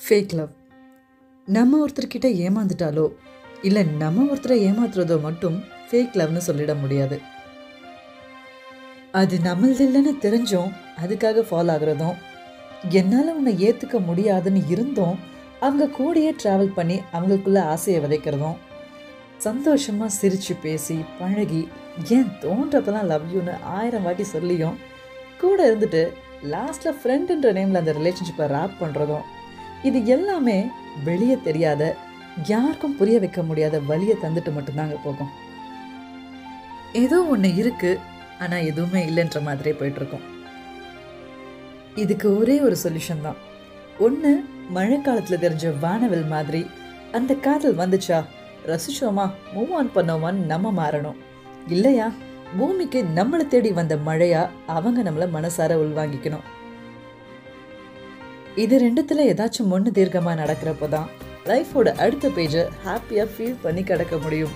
Fake love நம்ம ஒருத்தர்கிட்ட ஏமாந்துட்டாலோ இல்லை நம்ம ஒருத்தரை ஏமாத்துறதோ மட்டும் ஃபேக் லவ்னு சொல்லிட முடியாது. அது நம்மளது இல்லைன்னு தெரிஞ்சும் அதுக்காக ஃபாலோ ஆகுறதும் என்னால் உன்னை ஏற்றுக்க முடியாதுன்னு இருந்தும் அவங்க கூடயே ட்ராவல் பண்ணி அவங்களுக்குள்ள ஆசையை விதைக்கிறதும் சந்தோஷமாக சிரித்து பேசி பழகி ஏன் தோன்றப்பெல்லாம் லவ் யூன்னு ஆயிரம் வாட்டி சொல்லியும் கூட இருந்துட்டு லாஸ்ட்டில் ஃப்ரெண்டுன்ற நேமில் அந்த ரிலேஷன்ஷிப்பை ராப் பண்ணுறதும் இது எல்லாமே வெளியே தெரியாத யாருக்கும் புரிய வைக்க முடியாத வழியை தந்துட்டு மட்டும்தாங்க போகும். ஏதோ ஒன்று இருக்கு ஆனால் எதுவுமே இல்லைன்ற மாதிரியே போயிட்டுருக்கோம். இதுக்கு ஒரே ஒரு சொல்யூஷன் தான். ஒன்று மழை காலத்தில் தெரிஞ்ச வானவில் மாதிரி அந்த காதல் வந்துச்சா? ரசிச்சோமா? மூவ் ஆன் பண்ணோமான்னு நம்ம மாறணும். இல்லையா? பூமிக்கு நம்மளை தேடி வந்த மழையா? அவங்க நம்மளை மனசார உள்வாங்கிக்கணும். இது ரெண்டுத்தில் ஏதாச்சும் ஒன்று தீர்க்கமாக நடக்கிறப்போ தான் லைஃபோட அடுத்த பேஜை ஹாப்பியாக ஃபீல் பண்ணி கிடக்க முடியும்.